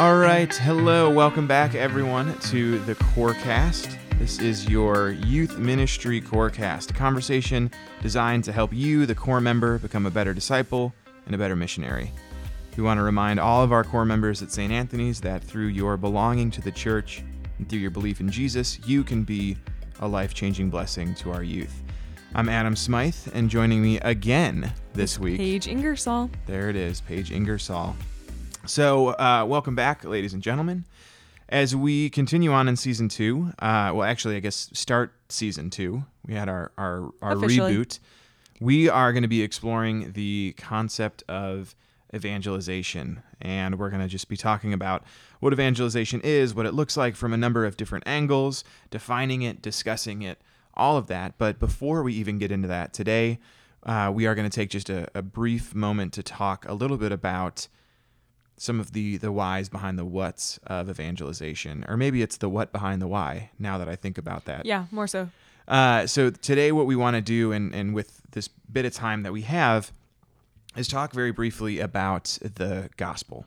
All right, hello, welcome back everyone to the Corecast. This is your youth ministry Corecast, a conversation designed to help you, the core member, become a better disciple and a better missionary. We want to remind all of our core members at St. Anthony's that through your belonging to the church and through your belief in Jesus, you can be a life changing blessing to our youth. I'm Adam Smythe, and joining me again this week, Paige Ingersoll. there it is, Paige Ingersoll. So, uh, welcome back, ladies and gentlemen. As we continue on in season two, uh, well, actually, I guess start season two. We had our our, our Officially. reboot. We are going to be exploring the concept of evangelization, and we're going to just be talking about what evangelization is, what it looks like from a number of different angles, defining it, discussing it, all of that. But before we even get into that today, uh, we are going to take just a, a brief moment to talk a little bit about some of the the whys behind the whats of evangelization, or maybe it's the what behind the why. Now that I think about that, Yeah, more so. uh, so today, what we want to do, and and with this bit of time that we have, is talk very briefly about the gospel.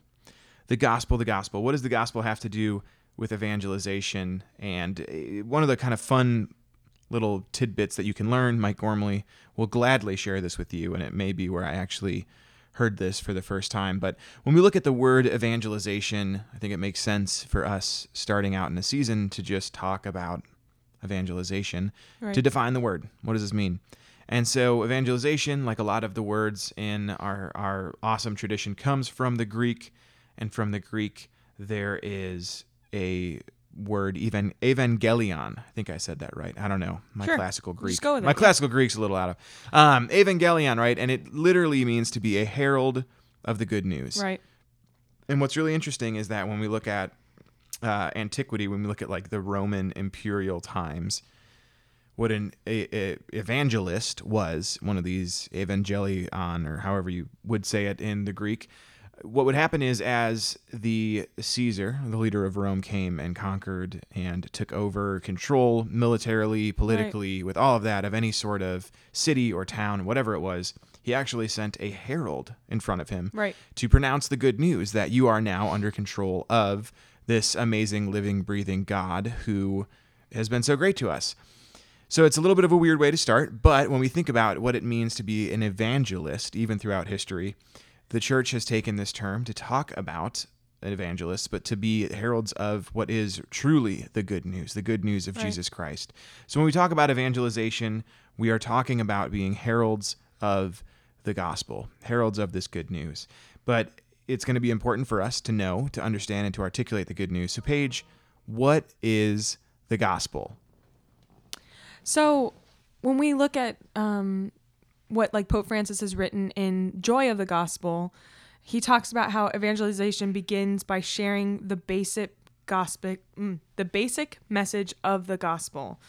The gospel, the gospel. What does the gospel have to do with evangelization? And uh, one of the kind of fun little tidbits that you can learn, Mike Gormley will gladly share this with you, and it may be where I actually heard this for the first time. But when we look at the word evangelization, I think it makes sense for us starting out in a season to just talk about evangelization Right. to define the word. What does this mean? And so, evangelization, like a lot of the words in our, our awesome tradition, comes from the Greek. And from the Greek, there is a word, even evangelion. I think I said that right. I don't know. My Sure. classical Greek. Just go with it, My yeah. classical Greek's a little out of. Um, evangelion, right? And it literally means to be a herald of the good news. Right. And what's really interesting is that when we look at uh, antiquity, when we look at like the Roman imperial times, what an a, a evangelist was, one of these evangelion, or however you would say it in the Greek, what would happen is as the Caesar, the leader of Rome, came and conquered and took over control militarily, politically, with all of that of any sort of city or town, whatever it was, he actually sent a herald in front of him Right. to pronounce the good news that you are now under control of this amazing, living, breathing God who has been so great to us. So it's a little bit of a weird way to start, but when we think about what it means to be an evangelist, even throughout history, the church has taken this term to talk about an evangelist, but to be heralds of what is truly the good news, the good news of Right. Jesus Christ. So when we talk about evangelization, we are talking about being heralds of the gospel, heralds of this good news. But it's going to be important for us to know, to understand, and to articulate the good news. So, Paige, what is the gospel? So when we look at um, what like Pope Francis has written in Joy of the Gospel, he talks about how evangelization begins by sharing the basic gospel, mm, the basic message of the gospel.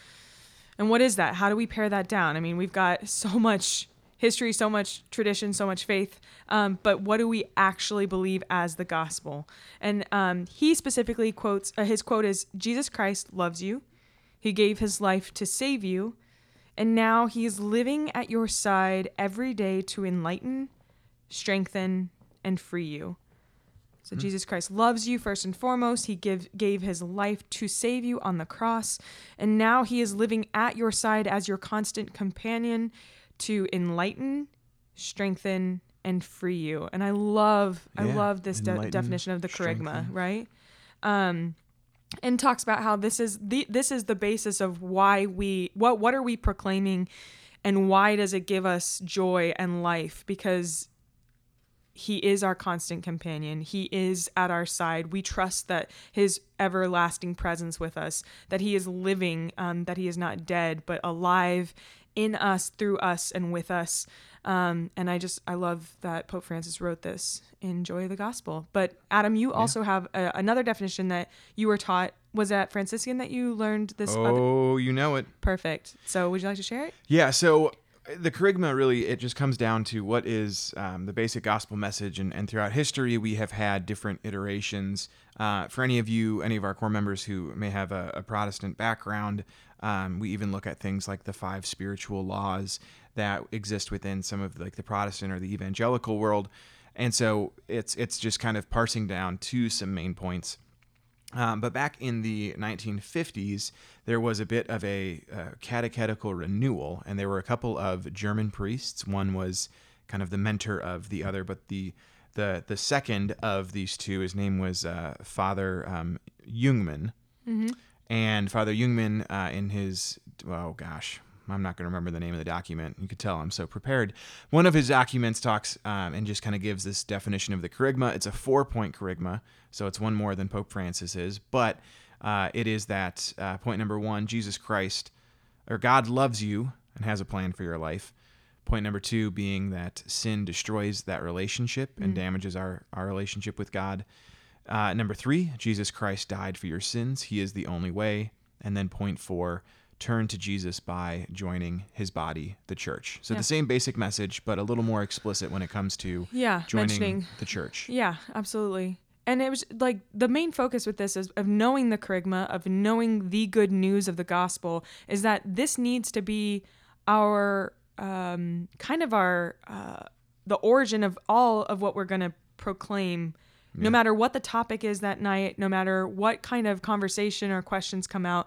And what is that? How do we pare that down? I mean, we've got so much history, so much tradition, so much faith, um, but what do we actually believe as the gospel? And um, he specifically quotes uh, his quote is Jesus Christ loves you. He gave his life to save you, and now he is living at your side every day to enlighten, strengthen, and free you. So Jesus Christ loves you first and foremost. He give, gave his life to save you on the cross, and now he is living at your side as your constant companion to enlighten, strengthen, and free you. And I love, I love this de- definition of the kerygma, right? Um, and talks about how this is the this is the basis of why we what what are we proclaiming, and why does it give us joy and life because he is our constant companion. He is at our side. We trust that his everlasting presence with us, that he is living, um, that he is not dead, but alive in us, through us, and with us. Um, and I just, I love that Pope Francis wrote this in Joy of the Gospel. But Adam, you also have a, another definition that you were taught. Was that Franciscan that you learned this? Other? Oh, you know it. Perfect. So would you like to share it? Yeah, so uh, the kerygma really it just comes down to what is um, the basic gospel message, and, and throughout history we have had different iterations. Uh, for any of you, any of our core members who may have a, a Protestant background, um, we even look at things like the five spiritual laws that exist within some of like the Protestant or the evangelical world. And so it's it's just kind of parsing down to some main points. Um, but back in the 1950s, there was a bit of a uh, catechetical renewal, and there were a couple of German priests. One was kind of the mentor of the other, but the the the second of these two, his name was uh, Father um, Jungmann, and Father Jungmann, uh, in his oh gosh, I'm not going to remember the name of the document. You could tell I'm so prepared. One of his documents talks um, and just kind of gives this definition of the kerygma. It's a four point kerygma, so it's one more than Pope Francis is, but uh, it is that uh, point number one Jesus Christ, or God loves you and has a plan for your life. Point number two being that sin destroys that relationship and damages our, our relationship with God. Uh, number three, Jesus Christ died for your sins. He is the only way. And then point four, turn to Jesus by joining his body, the church. So Yeah. the same basic message, but a little more explicit when it comes to Yeah, joining mentioning the church. Yeah, absolutely. And it was like the main focus with this is of knowing the kerygma, of knowing the good news of the gospel, is that this needs to be our um, kind of our uh, the origin of all of what we're going to proclaim. No matter what the topic is that night, no matter what kind of conversation or questions come out,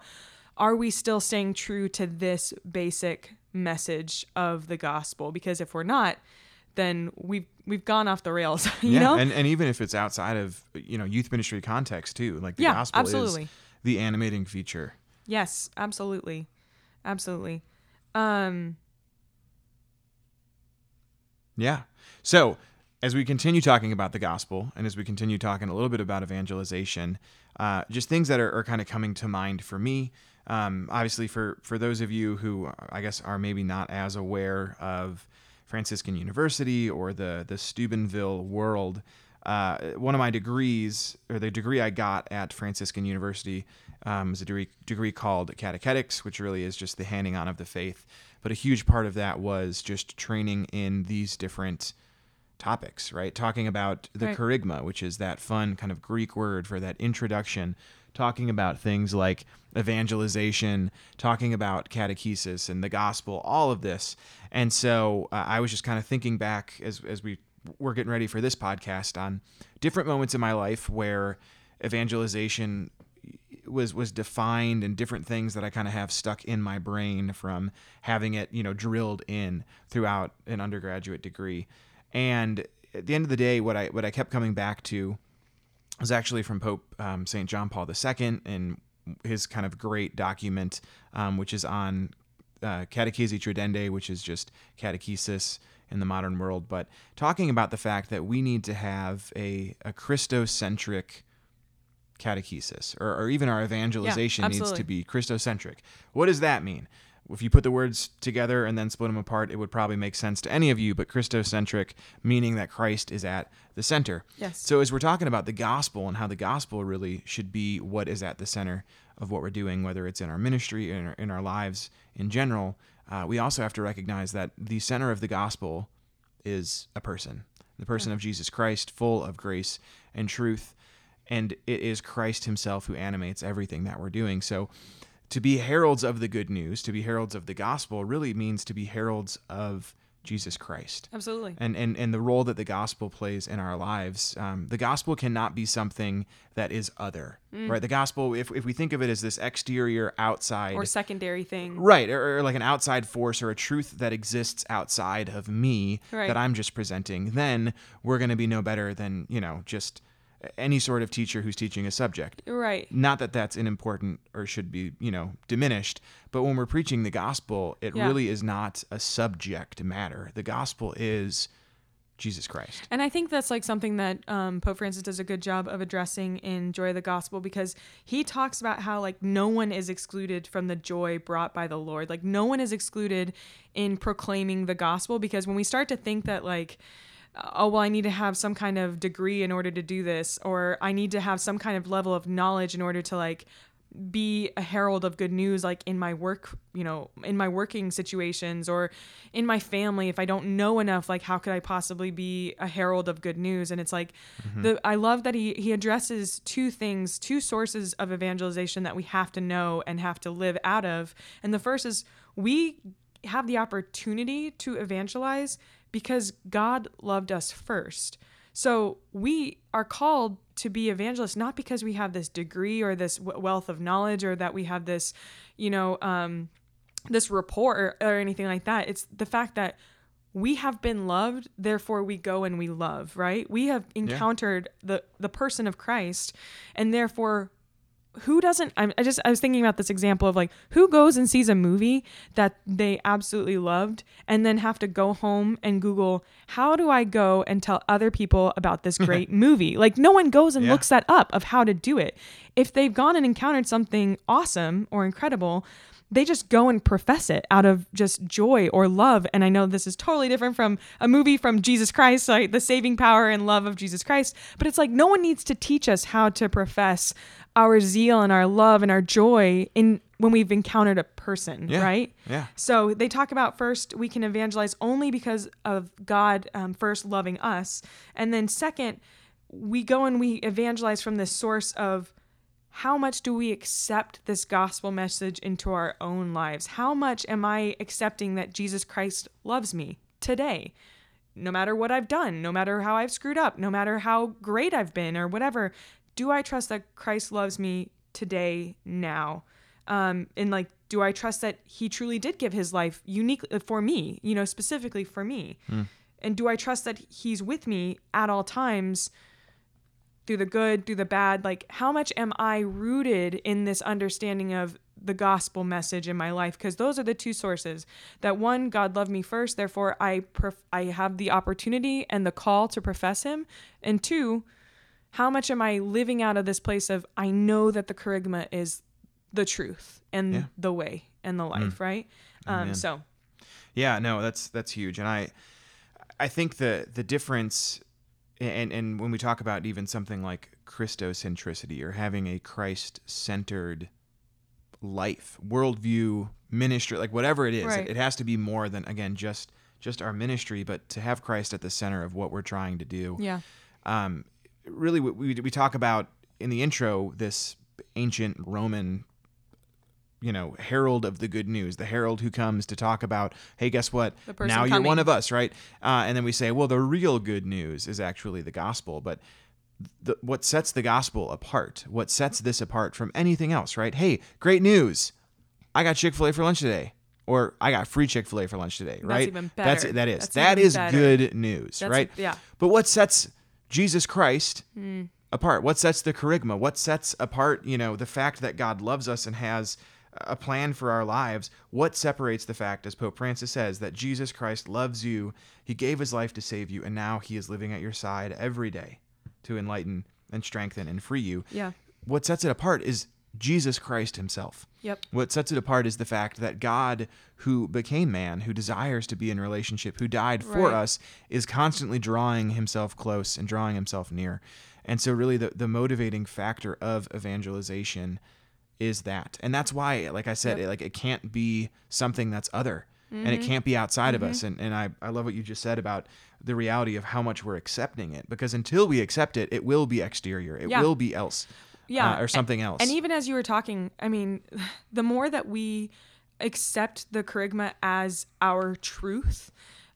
are we still staying true to this basic message of the gospel? Because if we're not, then we've we've gone off the rails. You yeah, know? and, and even if it's outside of you know youth ministry context too, like the Yeah, gospel absolutely. is the animating feature. Yes, absolutely. Absolutely. Um Yeah. So, as we continue talking about the gospel and as we continue talking a little bit about evangelization, uh, just things that are, are kind of coming to mind for me. Um, obviously, for, for those of you who uh, I guess are maybe not as aware of Franciscan University or the, the Steubenville world, uh, one of my degrees, or the degree I got at Franciscan University, um, is a degree, degree called catechetics, which really is just the handing on of the faith. But a huge part of that was just training in these different topics, right? Talking about the Right. kerygma, which is that fun kind of Greek word for that introduction, talking about things like evangelization, talking about catechesis and the gospel, all of this. And so uh, I was just kind of thinking back as, as we were getting ready for this podcast on different moments in my life where evangelization was was defined and different things that I kind of have stuck in my brain from having it, you know, drilled in throughout an undergraduate degree. And at the end of the day, what I what I kept coming back to was actually from Pope um, Saint John Paul II and his kind of great document, um, which is on uh, Catechesi Tradendae, which is just catechesis in the modern world, but talking about the fact that we need to have a, a Christocentric catechesis, or, or even our evangelization needs to be Christocentric. What does that mean? If you put the words together and then split them apart, it would probably make sense to any of you, but Christocentric, meaning that Christ is at the center. Yes. So, as we're talking about the gospel and how the gospel really should be what is at the center of what we're doing, whether it's in our ministry, in our, in our lives in general, uh, we also have to recognize that the center of the gospel is a person, the person of Jesus Christ, full of grace and truth. And it is Christ himself who animates everything that we're doing. So, to be heralds of the good news, to be heralds of the gospel, really means to be heralds of Jesus Christ absolutely. and, and, and the role that the gospel plays in our lives. Um, the gospel cannot be something that is other, right? The gospel, if, if we think of it as this exterior outside, Or secondary thing. right, or, or like an outside force or a truth that exists outside of me Right. that I'm just presenting, then we're going to be no better than, you know, just any sort of teacher who's teaching a subject Right. not that that's unimportant or should be you know diminished but when we're preaching the gospel it Yeah. really is not a subject matter the gospel is jesus christ And I think that's like something that um, Pope Francis does a good job of addressing in Joy of the Gospel because he talks about how like no one is excluded from the joy brought by the Lord. Like no one is excluded in proclaiming the gospel because when we start to think that like oh well I need to have some kind of degree in order to do this or I need to have some kind of level of knowledge in order to like be a herald of good news like in my work you know in my working situations or in my family. If i don't know enough like how could i possibly be a herald of good news? And it's like mm-hmm. the i love that he he addresses two things two sources of evangelization that we have to know and have to live out of. And the first is we have the opportunity to evangelize because god loved us first So we are called to be evangelists not because we have this degree or this w- wealth of knowledge or that we have this, you know, um, this rapport or, or anything like that. It's the fact that we have been loved, therefore we go and we love, right? We have encountered the the person of Christ, and therefore who doesn't I'm, i just i was thinking about this example of like who goes and sees a movie that they absolutely loved and then have to go home and google how do i go and tell other people about this great movie like no one goes and Yeah. looks that up of how to do it if they've gone and encountered something awesome or incredible they just go and profess it out of just joy or love. And I know this is totally different from a movie from Jesus Christ, like the saving power and love of Jesus Christ. But it's like no one needs to teach us how to profess our zeal and our love and our joy in when we've encountered a person, Yeah. right? Yeah. So they talk about first we can evangelize only because of God um, first loving us, and then second we go and we evangelize from this source of how much do we accept this gospel message into our own lives? How much am I accepting that Jesus Christ loves me today? No matter what I've done, no matter how I've screwed up, no matter how great I've been or whatever, do I trust that Christ loves me today, now? Um, and like, do I trust that He truly did give His life uniquely for me, you know, specifically for me? And do I trust that He's with me at all times? through the good, through the bad, like how much am I rooted in this understanding of the gospel message in my life? Because those are the two sources. That one, God loved me first, therefore I prof- I have the opportunity and the call to profess Him, and two, how much am I living out of this place of I know that the kerygma is the truth and Yeah. the way and the life, right? Um, so Yeah, no, that's that's huge, and I I think the the difference, and and when we talk about even something like Christocentricity or having a Christ centered life, worldview, ministry, like whatever it is, Right. it, it has to be more than again just just our ministry, but to have Christ at the center of what we're trying to do yeah, um, really we, we, we talk about in the intro this ancient roman you know herald of the good news the herald who comes to talk about hey guess what now you're coming. one of us right uh, and then we say well the real good news is actually the gospel but the, what sets the gospel apart what sets this apart from anything else right hey great news i got chick-fil-a for lunch today or i got free chick-fil-a for lunch today right even that's better. that is That's that even is better. good news That's- right yeah. but what sets Jesus Christ Hmm. apart? What sets the kerygma? What sets apart, you know, the fact that God loves us and has a plan for our lives? What separates the fact, as Pope Francis says, that Jesus Christ loves you, he gave his life to save you, and now he is living at your side every day to enlighten and strengthen and free you? yeah, What sets it apart is Jesus Christ himself. yep, What sets it apart is the fact that God, who became man, who desires to be in relationship, who died for Right. us, is constantly drawing himself close and drawing himself near. And so, really, the, the motivating factor of evangelization is that. And that's why, like I said, Yep. it, like it can't be something that's other. And it mm-hmm. can't be outside of us. Mm-hmm. And, and I, I love what you just said about the reality of how much we're accepting it. Because until we accept it, it will be exterior. It Yeah. will be else. Yeah, uh, or something else. And even as you were talking, I mean, the more that we accept the kerygma as our truth,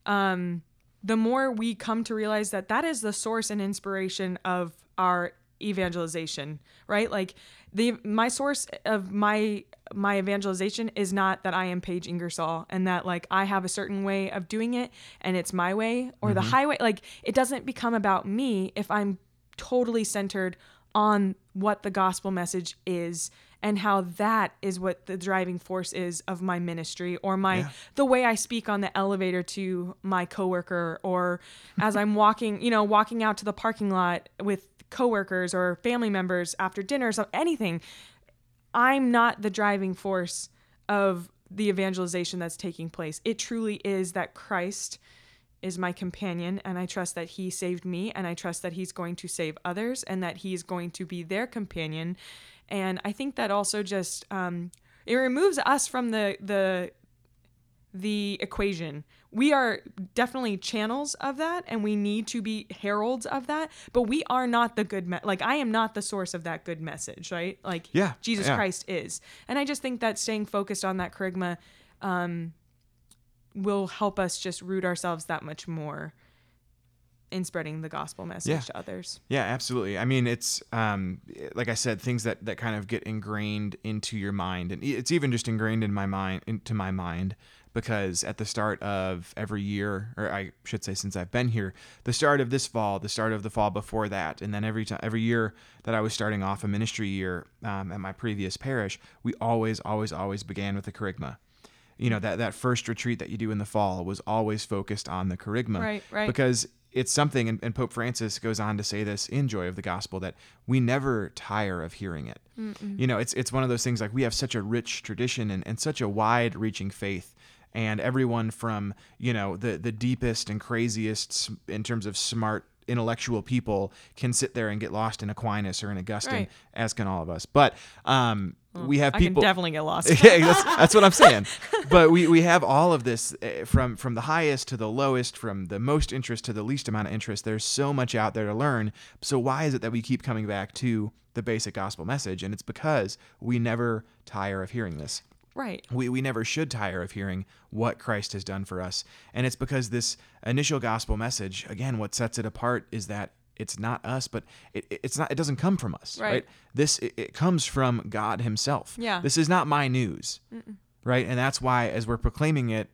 um, the more we come to realize that that is the source and inspiration of our evangelization, right? Like the my source of my my evangelization is not that I am Paige Ingersoll and that like I have a certain way of doing it and it's my way or the highway. Like it doesn't become about me if I'm totally centered on what the gospel message is and how that is what the driving force is of my ministry or my Yeah. the way I speak on the elevator to my coworker or as I'm walking, you know, walking out to the parking lot with coworkers or family members after dinner or so anything. I'm not the driving force of the evangelization that's taking place. It truly is that Christ is my companion and I trust that he saved me and I trust that he's going to save others and that he's going to be their companion. And I think that also just um, it removes us from the the the equation. We are definitely channels of that and we need to be heralds of that, but we are not the good me- like I am not the source of that good message, right? Like Yeah, Jesus yeah. Christ is. And I just think that staying focused on that kerygma um, will help us just root ourselves that much more in spreading the gospel message Yeah. to others. Yeah, absolutely. I mean, it's um, like I said, things that that kind of get ingrained into your mind, and it's even just ingrained in my mind, into my mind, because at the start of every year, or I should say, since I've been here, the start of this fall, the start of the fall before that, and then every time, every year that I was starting off a ministry year um, at my previous parish, we always, always, always began with the kerygma. You know that that first retreat that you do in the fall was always focused on the kerygma, Right, right. Because it's something, and, and Pope Francis goes on to say this in Joy of the Gospel that we never tire of hearing it. You know, it's it's one of those things like we have such a rich tradition and, and such a wide reaching faith. And everyone from, you know, the, the deepest and craziest in terms of smart intellectual people can sit there and get lost in Aquinas or in Augustine, Right. as can all of us. But um, we have people definitely get lost. yeah, that's, that's what I'm saying. But we, we have all of this eh, from from the highest to the lowest, from the most interest to the least amount of interest. There's so much out there to learn. So why is it that we keep coming back to the basic gospel message? And it's because we never tire of hearing this. right. We, we never should tire of hearing what Christ has done for us. And it's because this initial gospel message, again, what sets it apart is that it's not us, but it, it- it's not, it doesn't come from us, right? Right. This, it, it comes from God himself. Yeah. This is not my news, right? And that's why as we're proclaiming it,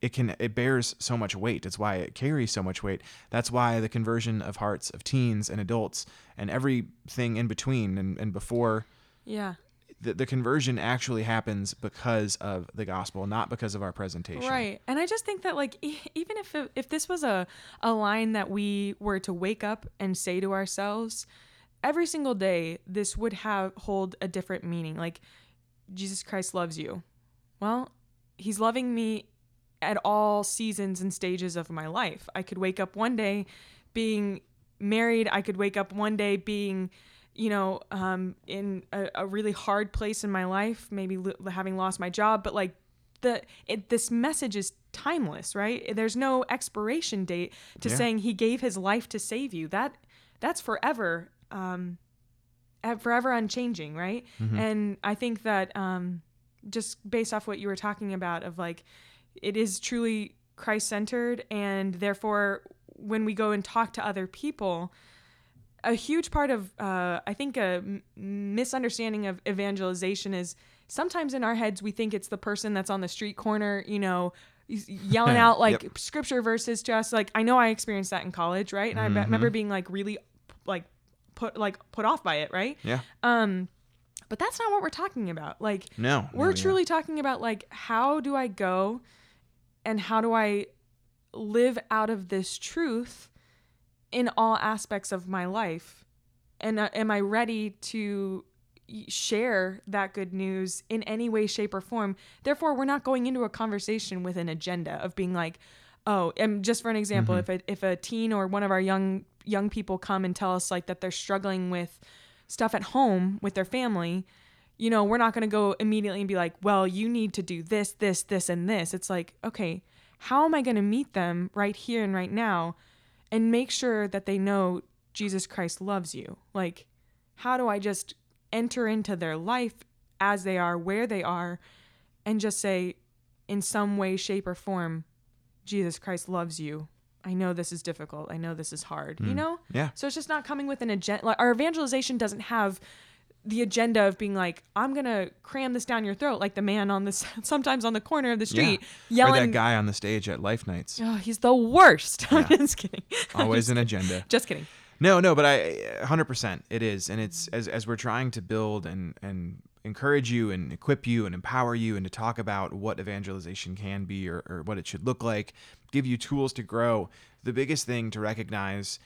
it can, it bears so much weight. It's why it carries so much weight. That's why the conversion of hearts of teens and adults and everything in between and, and before Yeah. The, the conversion actually happens because of the gospel, not because of our presentation. Right. And I just think that like even if it, if this was a a line that we were to wake up and say to ourselves every single day this would have hold a different meaning. Like Jesus Christ loves you. Well, he's loving me at all seasons and stages of my life. I could wake up one day being married. I could wake up one day being, you know, um, in a, a really hard place in my life, maybe lo- having lost my job. But like the it, this message is timeless, right? There's no expiration date to Yeah. saying he gave his life to save you. That that's forever. Um, forever unchanging, right? And I think that um, just based off what you were talking about, of like, it is truly Christ centered, and therefore, when we go and talk to other people, a huge part of uh, I think a m- misunderstanding of evangelization is sometimes in our heads we think it's the person that's on the street corner, you know, yelling out like Yep. scripture verses to us. Like I know I experienced that in college, right? And I be- remember being like really like put like put off by it, right? Yeah. Um, but that's not what we're talking about. Like No. we're no, yeah. truly talking about like how do I go and how do I live out of this truth in all aspects of my life and uh, am I ready to share that good news in any way shape or form therefore we're not going into a conversation with an agenda of being like oh and just for an example if a, if a teen or one of our young young people come and tell us like that they're struggling with stuff at home with their family you know, we're not going to go immediately and be like, well, you need to do this, this, this, and this. It's like, okay, how am I going to meet them right here and right now and make sure that they know Jesus Christ loves you? Like, how do I just enter into their life as they are, where they are, and just say, in some way, shape, or form, Jesus Christ loves you. I know this is difficult. I know this is hard. You mm. know? Yeah. So it's just not coming with an agenda. Like our evangelization doesn't have the agenda of being like, I'm gonna cram this down your throat, like the man on this sometimes on the corner of the street Yeah. Or that guy on the stage at Life Nights. Oh, he's the worst. I'm just kidding. Always just, an agenda. just kidding. No, no, but I 100% it is and it's as as we're trying to build and and encourage you and equip you and empower you and to talk about what evangelization can be or, or what it should look like, give you tools to grow. The biggest thing to recognize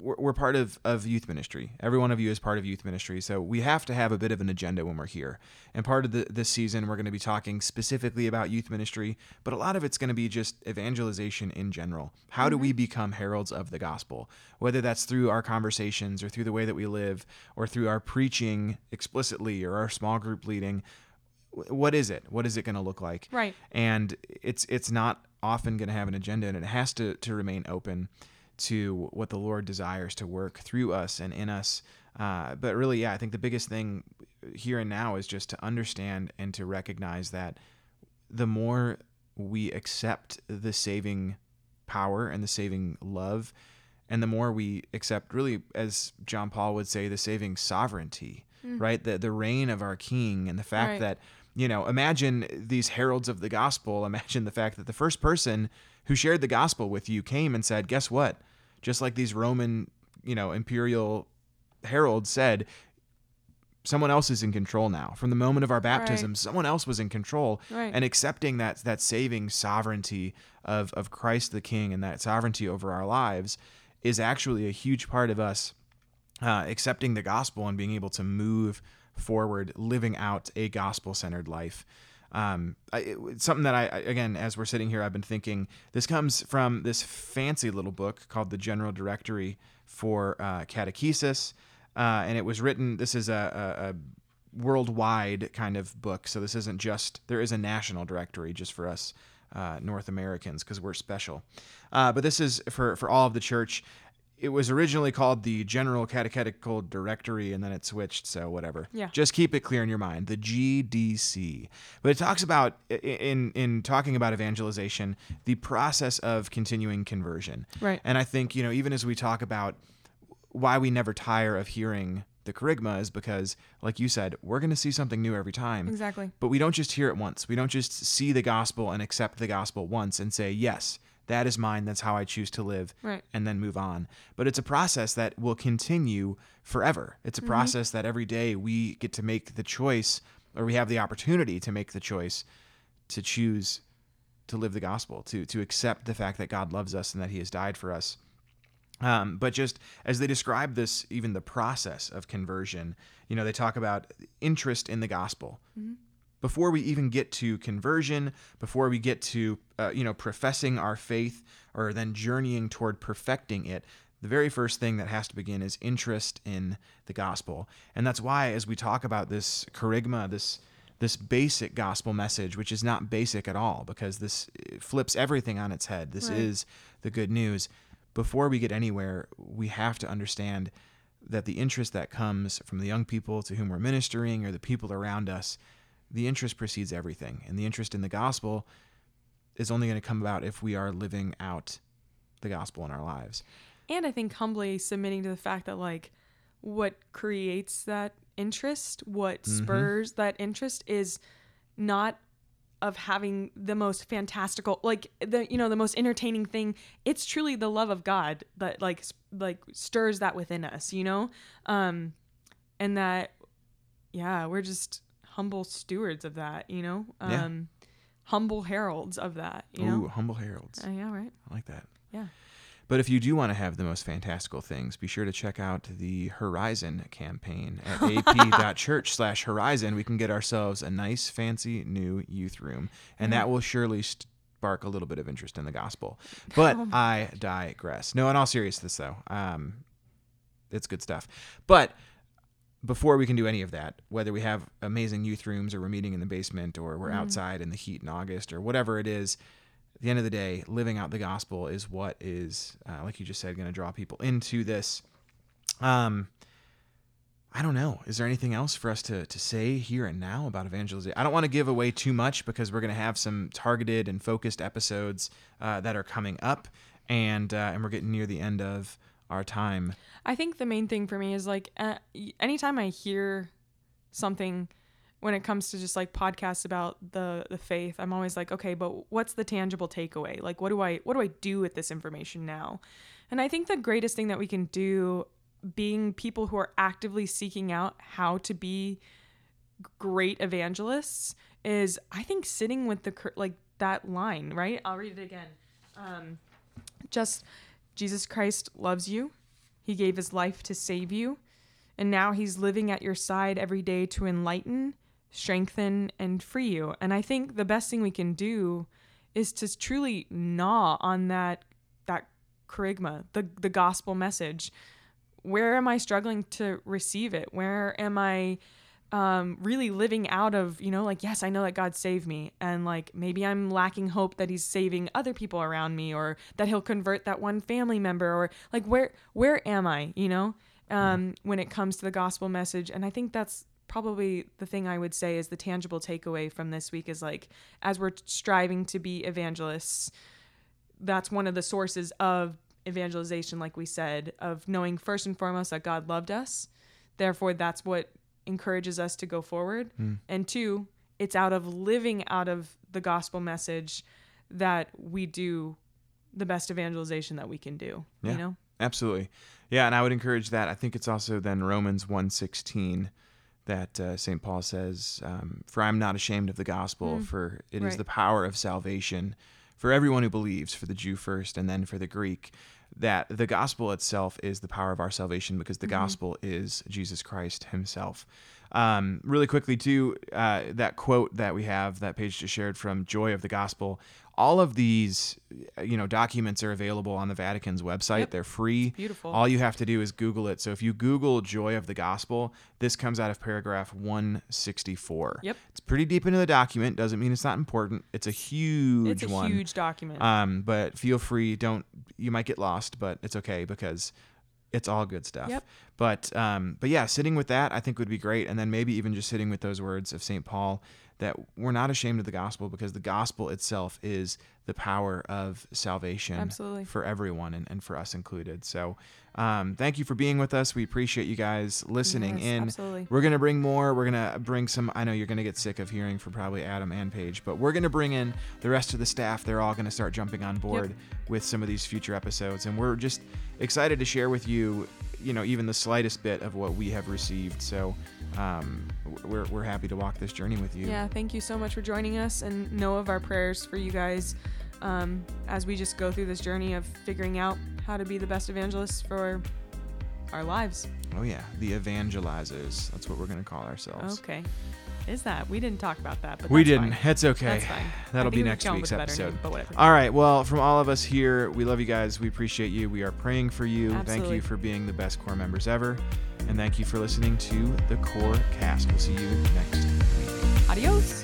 we're, we're part of, of youth ministry. Every one of you is part of youth ministry. So we have to have a bit of an agenda when we're here. And part of the, this season, we're going to be talking specifically about youth ministry, but a lot of it's going to be just evangelization in general. How do we mm-hmm. become heralds of the gospel? Whether that's through our conversations or through the way that we live or through our preaching explicitly or our small group leading. What is it? What is it going to look like? Right. and it's it's not often going to have an agenda and it has to to remain open to what the lord desires to work through us and in us uh, but really yeah i think the biggest thing here and now is just to understand and to recognize that the more we accept the saving power and the saving love, and the more we accept, really, as John Paul would say, the saving sovereignty, right? The the reign of our King, and the fact Right. that you know, imagine these heralds of the gospel. Imagine the fact that the first person who shared the gospel with you came and said, "Guess what? Just like these Roman, you know, imperial heralds said." Someone else is in control now. From the moment of our baptism, Right. someone else was in control Right. and accepting that that saving sovereignty of of Christ the King and that sovereignty over our lives is actually a huge part of us uh, accepting the gospel and being able to move forward, living out a gospel centered life. Um, I, it- something that I, I again, as we're sitting here, I've been thinking. This comes from this fancy little book called the General Directory for uh, Catechesis, uh, and it was written. This is a, a, a worldwide kind of book, so this isn't just. There is a national directory just for us uh, North Americans because we're special, uh, but this is for for all of the church it was originally called the General Catechetical Directory, and then it switched. So whatever. Yeah. Just keep it clear in your mind. The GDC. But it talks about in in talking about evangelization, the process of continuing conversion. Right. And I think you know even as we talk about why we never tire of hearing the kerygma is because, like you said, we're going to see something new every time. Exactly. But we don't just hear it once. We don't just see the gospel and accept the gospel once and say, yes, that is mine. That's how I choose to live. Right. And then move on. But it's a process that will continue forever. It's a process that every day we get to make the choice, or we have the opportunity to make the choice to choose to live the gospel, to, to accept the fact that God loves us and that he has died for us. Um, but just as they describe this, even the process of conversion, you know, they talk about interest in the gospel. Before we even get to conversion, before we get to, uh, you know, professing our faith or then journeying toward perfecting it, the very first thing that has to begin is interest in the gospel. And that's why, as we talk about this kerygma, this this basic gospel message, which is not basic at all, because this uh, flips everything on its head. This Right. is the good news. Before we get anywhere, we have to understand that the interest that comes from the young people to whom we're ministering or the people around us, the interest precedes everything. And the interest in the gospel is only going to come about if we are living out the gospel in our lives. And I think humbly submitting to the fact that like what creates that interest, what Mm-hmm. spurs that interest is not of having the most fantastical like the you know the most entertaining thing it's truly the love of god that like like stirs that within us you know um and that yeah we're just humble stewards of that you know Yeah. um humble heralds of that you Ooh, know humble heralds. Uh, yeah right I like that. yeah But if you do want to have the most fantastical things, be sure to check out the Horizon campaign at ap.church slash horizon. We can get ourselves a nice, fancy new youth room, and that will surely spark a little bit of interest in the gospel. But I digress. No, in all seriousness, though, um, it's good stuff. But before we can do any of that, whether we have amazing youth rooms or we're meeting in the basement or we're outside in the heat in August or whatever it is, at the end of the day, living out the gospel is what is, uh, like you just said, going to draw people into this. Um, I don't know. Is there anything else for us to, to say here and now about evangelization? I don't want to give away too much because we're going to have some targeted and focused episodes uh, that are coming up, and uh, and we're getting near the end of our time. I think the main thing for me is like uh, anytime I hear something when it comes to just like podcasts about the the faith, I'm always like, okay, but what's the tangible takeaway? Like, what do I what do I do with this information now? And I think the greatest thing that we can do, being people who are actively seeking out how to be great evangelists, is I think sitting with the like that line, right? I'll read it again. Um, just Jesus Christ loves you. He gave his life to save you. And now he's living at your side every day to enlighten, strengthen, and free you. And I think the best thing we can do is to truly gnaw on that that kerygma, the the gospel message. Where am I struggling to receive it? Where am I um, really living out of, you know, like, yes, I know that God saved me. And like, maybe I'm lacking hope that he's saving other people around me or that he'll convert that one family member or like, where, where am I, you know, um, when it comes to the gospel message. And I think that's probably the thing I would say is the tangible takeaway from this week is like, as we're striving to be evangelists, that's one of the sources of evangelization, like we said, of knowing first and foremost that God loved us. Therefore, that's what encourages us to go forward. Hmm. And two, it's out of living out of the gospel message that we do the best evangelization that we can do. Yeah. You know? Absolutely. Yeah, and I would encourage that. I think it's also then Romans 1:16 that uh, St. Paul says, um, "For I'm not ashamed of the gospel, for it is right. the power of salvation for everyone who believes, for the Jew first and then for the Greek." That the gospel itself is the power of our salvation because the mm-hmm. gospel is Jesus Christ Himself. Um, really quickly, too, uh, that quote that we have that Paige just shared from Joy of the Gospel. All of these, uh, you know, documents are available on the Vatican's website. Yep. They're free. beautiful. All you have to do is Google it. So if you Google "Joy of the Gospel," this comes out of paragraph 164. Yep. It's pretty deep into the document. Doesn't mean it's not important. It's a huge It's a one. huge document. Um, but feel free. Don't you might get lost, but it's okay because it's all good stuff. Yep. But um, but yeah, sitting with that I think would be great, and then maybe even just sitting with those words of Saint Paul that we're not ashamed of the gospel because the gospel itself is the power of salvation Absolutely. for everyone and, and for us included. So um, thank you for being with us. We appreciate you guys listening Yes, in. absolutely. We're gonna bring more. We're gonna bring some. I know you're gonna get sick of hearing from probably Adam and Paige, but we're gonna bring in the rest of the staff. They're all gonna start jumping on board with some of these future episodes, and we're just excited to share with you, you know, even the slightest bit of what we have received. So um, we're we're happy to walk this journey with you. Yeah, thank you so much for joining us and know of our prayers for you guys um, as we just go through this journey of figuring out how to be the best evangelists for our lives. Oh yeah, the evangelizers. That's what we're gonna call ourselves. Okay. Is that? We didn't talk about that, but We didn't. Fine. It's okay. That's fine. That'll be next week's with a better episode. name. All right. Well, from all of us here, we love you guys. We appreciate you. We are praying for you. Thank you for being the best core members ever. And thank you for listening to the Core Cast. We'll see you next week. Adios.